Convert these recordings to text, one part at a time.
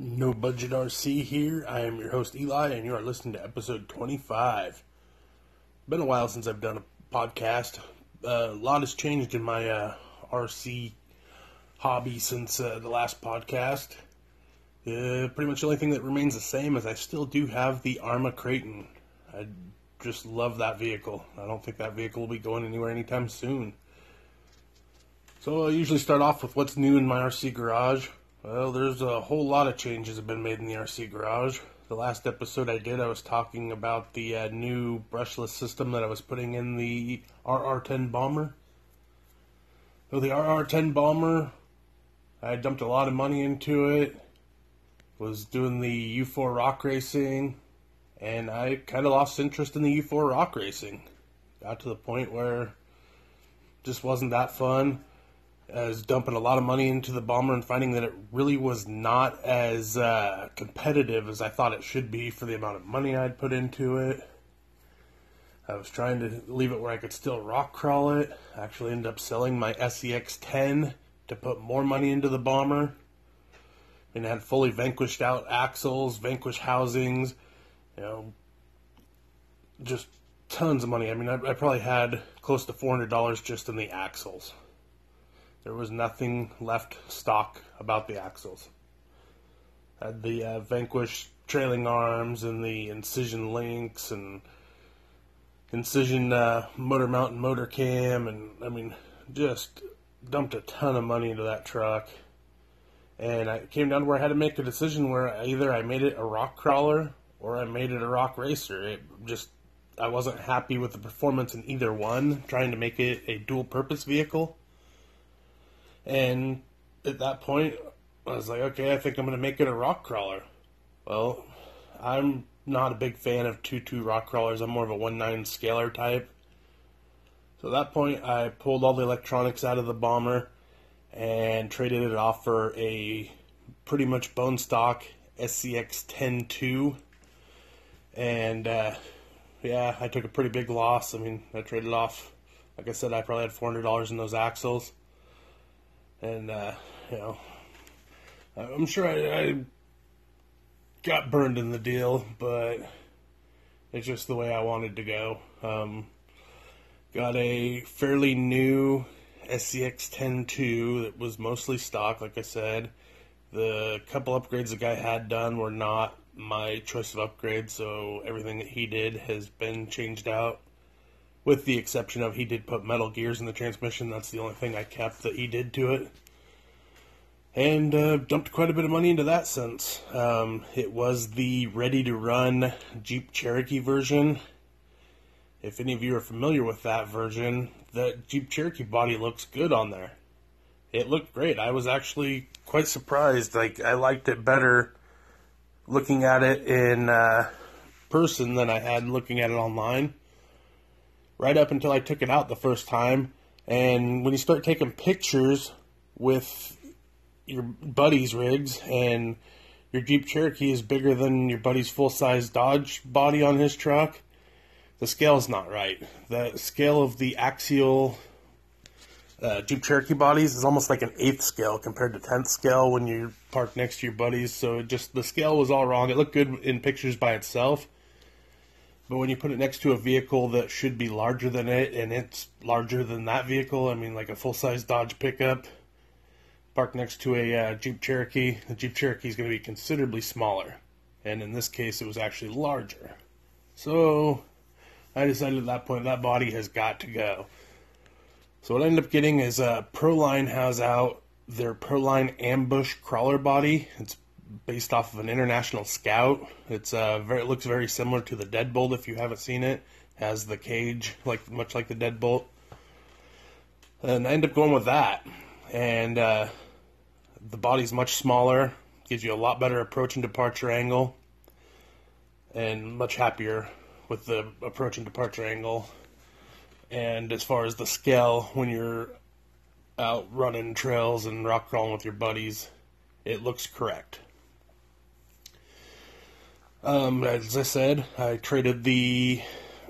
No Budget RC here. I am your host Eli, and you are listening to episode 25. Been a while since I've done a podcast. Uh, a lot has changed in my uh, RC hobby since uh, the last podcast. Uh, pretty much the only thing that remains the same is I still do have the Arrma Kraton. I just love that vehicle. I don't think that vehicle will be going anywhere anytime soon. So I usually start off with what's new in my RC garage. Well, there's a whole lot of changes have been made in the RC garage. The last episode I did, I was talking about the uh, new brushless system that I was putting in the RR10 Bomber. So the RR10 Bomber, I dumped a lot of money into it. Was doing the U4 rock racing, and I kind of lost interest in the U4 rock racing. Got to the point where just wasn't that fun. I was dumping a lot of money into the bomber and finding that it really was not as uh, competitive as I thought it should be for the amount of money I'd put into it. I was trying to leave it where I could still rock crawl it. I actually ended up selling my SCX 10 to put more money into the bomber. And had fully vanquished out axles, vanquished housings, you know, just tons of money. I mean, I, I probably had close to $400 just in the axles. There was nothing left stock about the axles. Had the uh, Vanquish trailing arms and the incision links and incision uh, motor mount and motor cam and I mean just dumped a ton of money into that truck. And I came down to where I had to make a decision where either I made it a rock crawler or I made it a rock racer. It just I wasn't happy with the performance in either one, trying to make it a dual purpose vehicle. And at that point, I was like, okay, I think I'm going to make it a rock crawler. Well, I'm not a big fan of 2-2 rock crawlers. I'm more of a 1-9 scaler type. So at that point, I pulled all the electronics out of the bomber and traded it off for a pretty much bone stock SCX 10-2. And uh, yeah, I took a pretty big loss. I mean, I traded off, like I said, I probably had $400 in those axles and uh, you know, I'm sure I, I, got burned in the deal, but it's just the way I wanted to go. Um, got a fairly new SCX 10.2 that was mostly stock, like I said. The couple upgrades the guy had done were not my choice of upgrades, so everything that he did has been changed out with the exception of he did put metal gears in the transmission. That's the only thing I kept that he did to it. And uh, dumped quite a bit of money into that since. Um, it was the ready to run Jeep Cherokee version. If any of you are familiar with that version, the Jeep Cherokee body looks good on there. It looked great. I was actually quite surprised. Like I liked it better looking at it in uh, person than I had looking at it online right up until I took it out the first time. And when you start taking pictures with your buddy's rigs and your Jeep Cherokee is bigger than your buddy's full size Dodge body on his truck, the scale is not right. The scale of the axial uh, Jeep Cherokee bodies is almost like an eighth scale compared to tenth scale when you park next to your buddies. So just the scale was all wrong. It looked good in pictures by itself, but when you put it next to a vehicle that should be larger than it, and it's larger than that vehicle, I mean, like a full size Dodge pickup, parked next to a uh, Jeep Cherokee, the Jeep Cherokee is going to be considerably smaller. And in this case, it was actually larger. So I decided at that point that body has got to go. So what I ended up getting is uh, Proline has out their Proline Ambush crawler body. It's based off of an international scout. It's uh, very, it looks very similar to the Deadbolt if you haven't seen it. Has the cage like much like the Deadbolt, and I end up going with that. And uh, the body's much smaller, gives you a lot better approach and departure angle, and much happier with the approach and departure angle. And as far as the scale, when you're out running trails and rock crawling with your buddies, it looks correct. Um, as I said, I traded the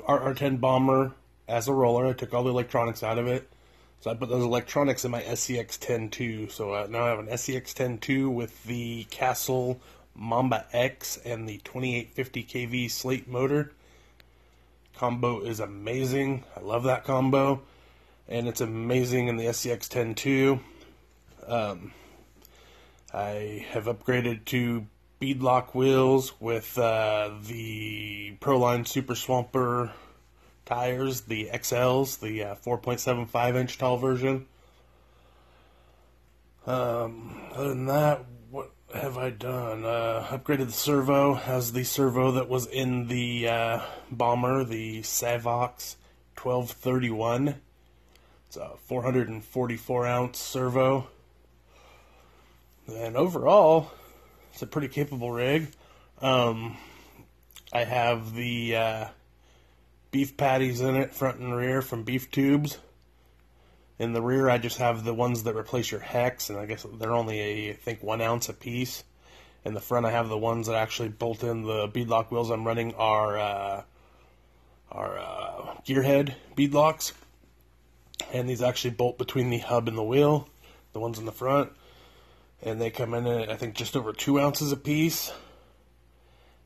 RR10 Bomber as a roller. I took all the electronics out of it. So I put those electronics in my SCX10 too. So uh, now I have an SCX10 2 with the Castle Mamba X and the 2850 kV slate motor. Combo is amazing. I love that combo. And it's amazing in the SCX10 too. Um, I have upgraded to beadlock wheels with uh, the Proline Super Swamper tires, the XLs, the uh, 4.75 inch tall version. Um, other than that, what have I done? Uh, upgraded the servo, has the servo that was in the uh, bomber, the Savox 1231. It's a 444 ounce servo. And overall, it's a pretty capable rig. Um, I have the uh, beef patties in it, front and rear, from Beef Tubes. In the rear, I just have the ones that replace your hex, and I guess they're only, a, I think, one ounce a piece. In the front, I have the ones that actually bolt in the beadlock wheels I'm running are uh, are uh, gearhead beadlocks, and these actually bolt between the hub and the wheel. The ones in the front, and they come in at I think just over two ounces a piece.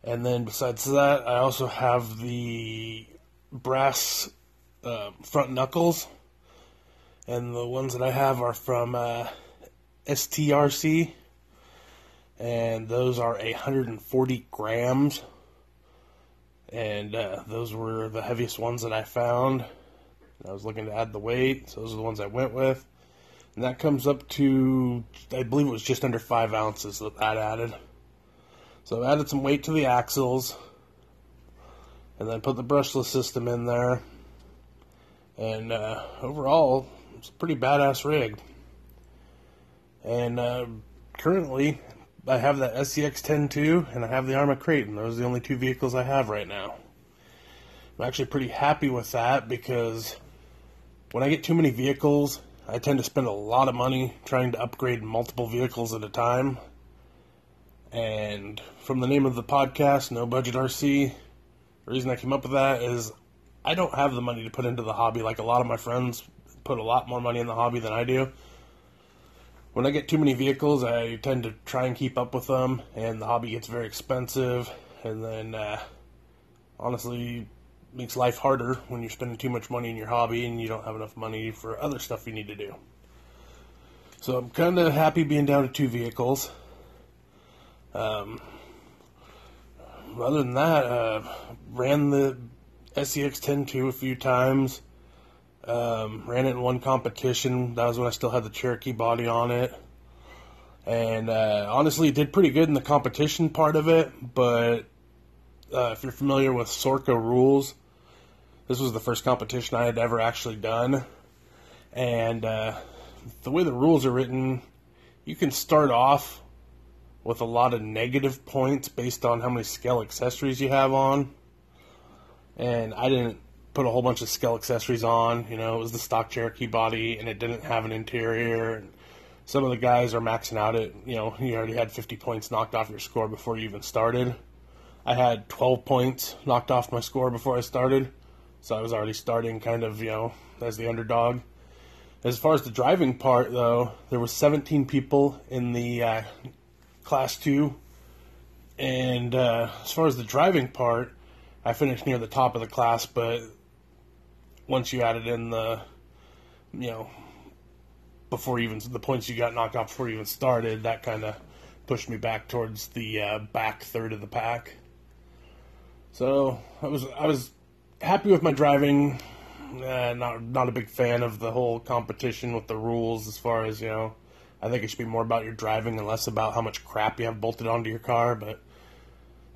And then besides that, I also have the brass uh, front knuckles, and the ones that I have are from uh, STRC, and those are 140 grams, and uh, those were the heaviest ones that I found. I was looking to add the weight, so those are the ones I went with, and that comes up to I believe it was just under five ounces that that added. So I added some weight to the axles and then put the brushless system in there. And uh, overall, it's a pretty badass rig. And uh, currently, I have that SCX 10.2 and I have the Arrma Kraton. Those are the only two vehicles I have right now. I'm actually pretty happy with that because when I get too many vehicles, I tend to spend a lot of money trying to upgrade multiple vehicles at a time. And from the name of the podcast, No Budget RC, the reason I came up with that is I don't have the money to put into the hobby like a lot of my friends put a lot more money in the hobby than I do. When I get too many vehicles, I tend to try and keep up with them, and the hobby gets very expensive, and then uh, honestly makes life harder when you're spending too much money in your hobby and you don't have enough money for other stuff you need to do. So I'm kind of happy being down to two vehicles. Um, other than that, uh, ran the SCX 10.2 a few times. Um, ran it in one competition. That was when I still had the Cherokee body on it. And uh, honestly, it did pretty good in the competition part of it. But uh, if you're familiar with SORRCA rules, this was the first competition I had ever actually done. And uh, the way the rules are written, you can start off with a lot of negative points based on how many scale accessories you have on. And I didn't put a whole bunch of scale accessories on. You know, it was the stock Cherokee body, and it didn't have an interior. And some of the guys are maxing out at, you know, you already had 50 points knocked off your score before you even started. I had 12 points knocked off my score before I started, so I was already starting kind of, you know, as the underdog. As far as the driving part, though, there were 17 people in the uh, class two. And uh, as far as the driving part, I finished near the top of the class, but once you added in the, you know, before even the points you got knocked off before you even started, that kind of pushed me back towards the uh, back third of the pack. So I was I was happy with my driving. Uh, not not a big fan of the whole competition with the rules as far as you know I think it should be more about your driving and less about how much crap you have bolted onto your car. But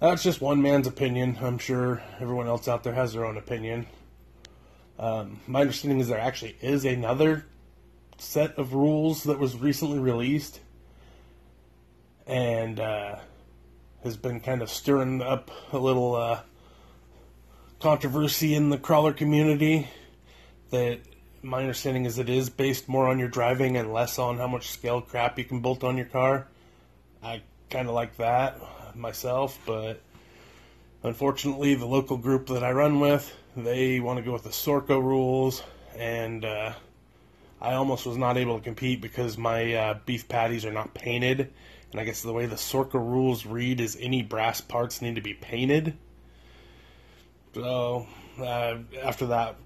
that's just one man's opinion. I'm sure everyone else out there has their own opinion. Um, my understanding is there actually is another set of rules that was recently released and uh, has been kind of stirring up a little uh, controversy in the crawler community that my understanding is it is based more on your driving and less on how much scale crap you can bolt on your car. I kind of like that myself, but unfortunately, the local group that I run with, they want to go with the SORRCA rules, and uh, I almost was not able to compete because my uh, beef patties are not painted, and I guess the way the SORRCA rules read is any brass parts need to be painted. So uh, after that,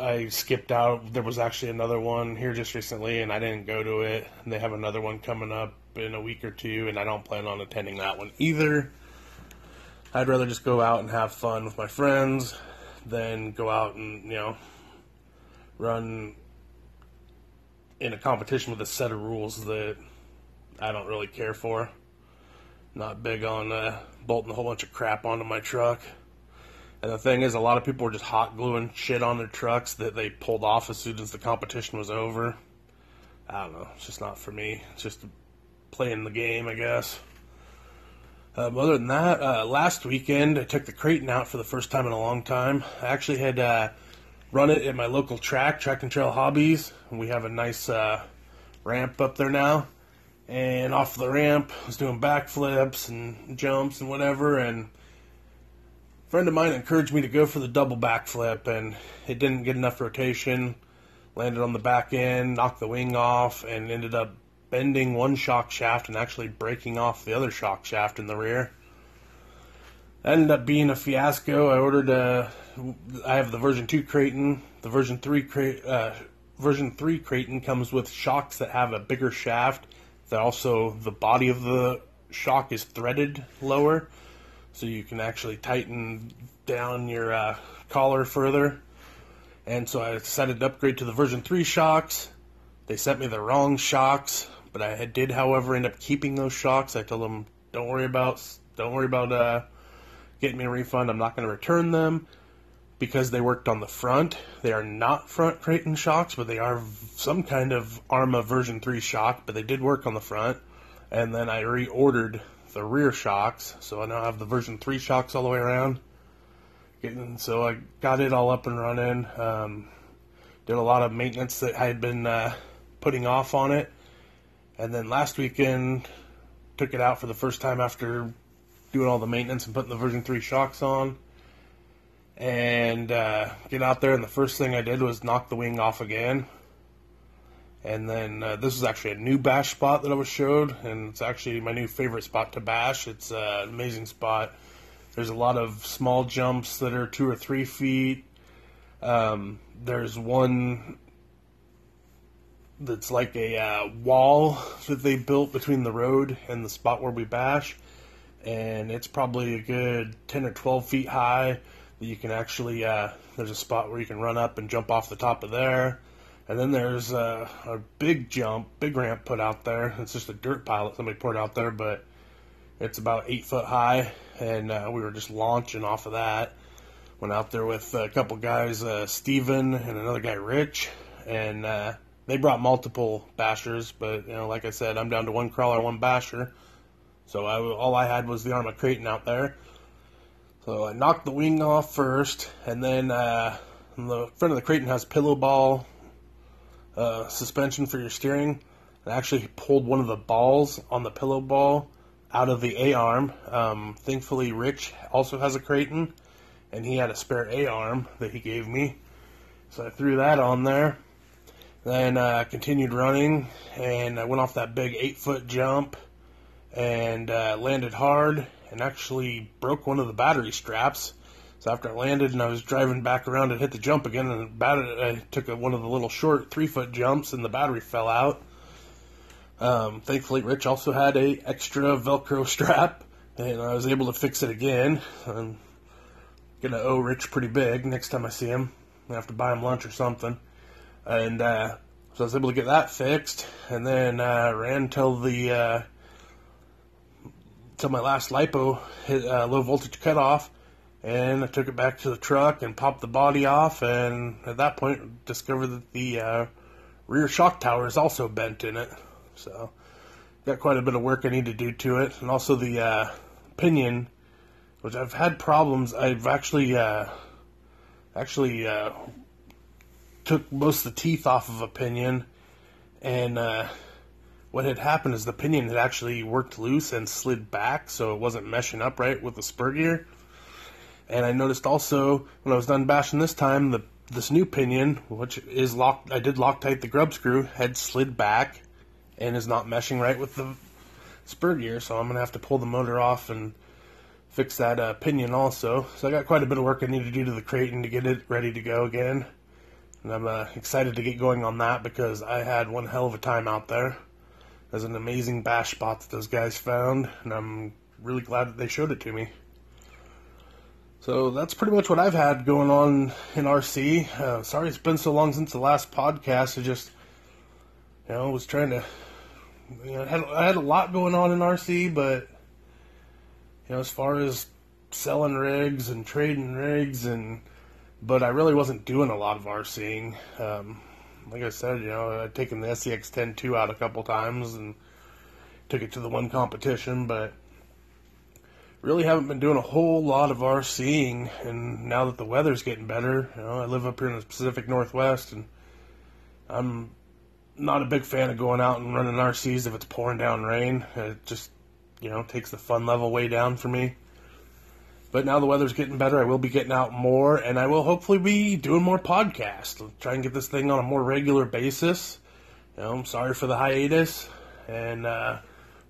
I skipped out. There was actually another one here just recently, and I didn't go to it. And they have another one coming up in a week or two, and I don't plan on attending that one either. I'd rather just go out and have fun with my friends than go out and, you know, run in a competition with a set of rules that I don't really care for. Not big on uh, bolting a whole bunch of crap onto my truck. And the thing is, a lot of people were just hot gluing shit on their trucks that they pulled off as soon as the competition was over. I don't know. It's just not for me. It's just playing the game, I guess. Um, other than that, uh, last weekend I took the Kraton out for the first time in a long time. I actually had uh, run it at my local track, Track and Trail Hobbies. We have a nice uh, ramp up there now. And off the ramp, I was doing backflips and jumps and whatever. And friend of mine encouraged me to go for the double backflip, and it didn't get enough rotation. Landed on the back end, knocked the wing off, and ended up bending one shock shaft and actually breaking off the other shock shaft in the rear. That ended up being a fiasco. I ordered a. I have the version two Kraton. The version three crate. Uh, version three Kraton comes with shocks that have a bigger shaft. That also the body of the shock is threaded lower, so you can actually tighten down your uh, collar further. And so I decided to upgrade to the version three shocks. They sent me the wrong shocks, but I did, however, end up keeping those shocks. I told them, "Don't worry about, don't worry about uh, getting me a refund. I'm not going to return them because they worked on the front. They are not front Kraton shocks, but they are some kind of Arrma version 3 shock, but they did work on the front. And then I reordered the rear shocks, so I now have the version 3 shocks all the way around. Getting, so I got it all up and running. Um, did a lot of maintenance that I had been uh, putting off on it. And then last weekend, took it out for the first time after doing all the maintenance and putting the version 3 shocks on and uh, get out there and the first thing i did was knock the wing off again and then uh, this is actually a new bash spot that i was showed and it's actually my new favorite spot to bash it's uh, an amazing spot there's a lot of small jumps that are two or three feet um, there's one that's like a uh, wall that they built between the road and the spot where we bash and it's probably a good 10 or 12 feet high. That you can actually, uh, there's a spot where you can run up and jump off the top of there. And then there's a, a big jump, big ramp put out there. It's just a dirt pile that somebody put out there, but it's about eight foot high. And uh, we were just launching off of that. Went out there with a couple guys, uh, Steven and another guy, Rich. And uh, they brought multiple bashers, but, you know, like I said, I'm down to one crawler, one basher. So I, all I had was the Arrma Kraton out there. So I knocked the wing off first, and then uh, the front of the Kraton has pillow ball uh, suspension for your steering. I actually pulled one of the balls on the pillow ball out of the A arm. Um, thankfully, Rich also has a Kraton, and he had a spare A arm that he gave me. So I threw that on there. Then uh, continued running, and I went off that big eight foot jump and uh, landed hard and actually broke one of the battery straps. So after I landed and I was driving back around and hit the jump again, and about battery, I took a, one of the little short three foot jumps and the battery fell out. Um, thankfully, Rich also had a extra Velcro strap, and I was able to fix it again. I'm gonna owe Rich pretty big next time I see him. I have to buy him lunch or something. And uh, so I was able to get that fixed, and then uh, ran till the uh, till my last lipo hit uh, low voltage cutoff, and I took it back to the truck and popped the body off, and at that point discovered that the uh, rear shock tower is also bent in it. So got quite a bit of work I need to do to it, and also the uh, pinion, which I've had problems. I've actually uh, actually uh, took most of the teeth off of a pinion, and uh, what had happened is the pinion had actually worked loose and slid back, so it wasn't meshing up right with the spur gear. And I noticed also when I was done bashing this time, the this new pinion, which is locked, I did Loctite the grub screw, had slid back and is not meshing right with the spur gear, so I'm going to have to pull the motor off and fix that uh, pinion also. So I got quite a bit of work I need to do to the Kraton to get it ready to go again. And I'm uh, excited to get going on that because I had one hell of a time out there. There's an amazing bash spot that those guys found, and I'm really glad that they showed it to me. So that's pretty much what I've had going on in RC. Uh, sorry it's been so long since the last podcast. I just, you know, was trying to, you know, I had, I had a lot going on in RC, but, you know, as far as selling rigs and trading rigs and, but I really wasn't doing a lot of RCing. Um, like I said, you know, I'd taken the SCX 10-2 out a couple times and took it to the one competition, but really haven't been doing a whole lot of RCing. And now that the weather's getting better, you know, I live up here in the Pacific Northwest, and I'm not a big fan of going out and running RCs if it's pouring down rain. It just, you know, takes the fun level way down for me. But now the weather's getting better. I will be getting out more, and I will hopefully be doing more podcasts. I'll try and get this thing on a more regular basis. You know, I'm sorry for the hiatus, and uh,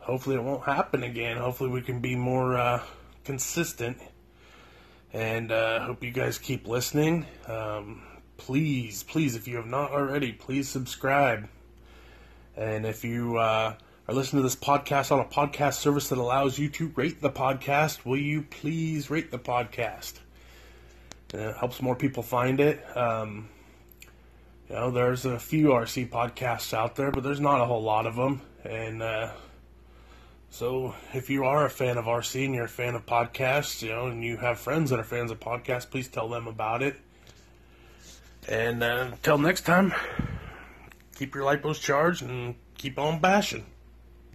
hopefully it won't happen again. Hopefully we can be more uh, consistent. And uh, hope you guys keep listening. Um, please, please, if you have not already, please subscribe. And if you uh, are listening to this podcast on a podcast service that allows you to rate the podcast, will you please rate the podcast? it helps more people find it. Um, you know, there's a few RC podcasts out there, but there's not a whole lot of them. And uh, so, if you are a fan of RC and you're a fan of podcasts, you know, and you have friends that are fans of podcasts, please tell them about it. And uh, until next time, keep your lipos charged and keep on bashing.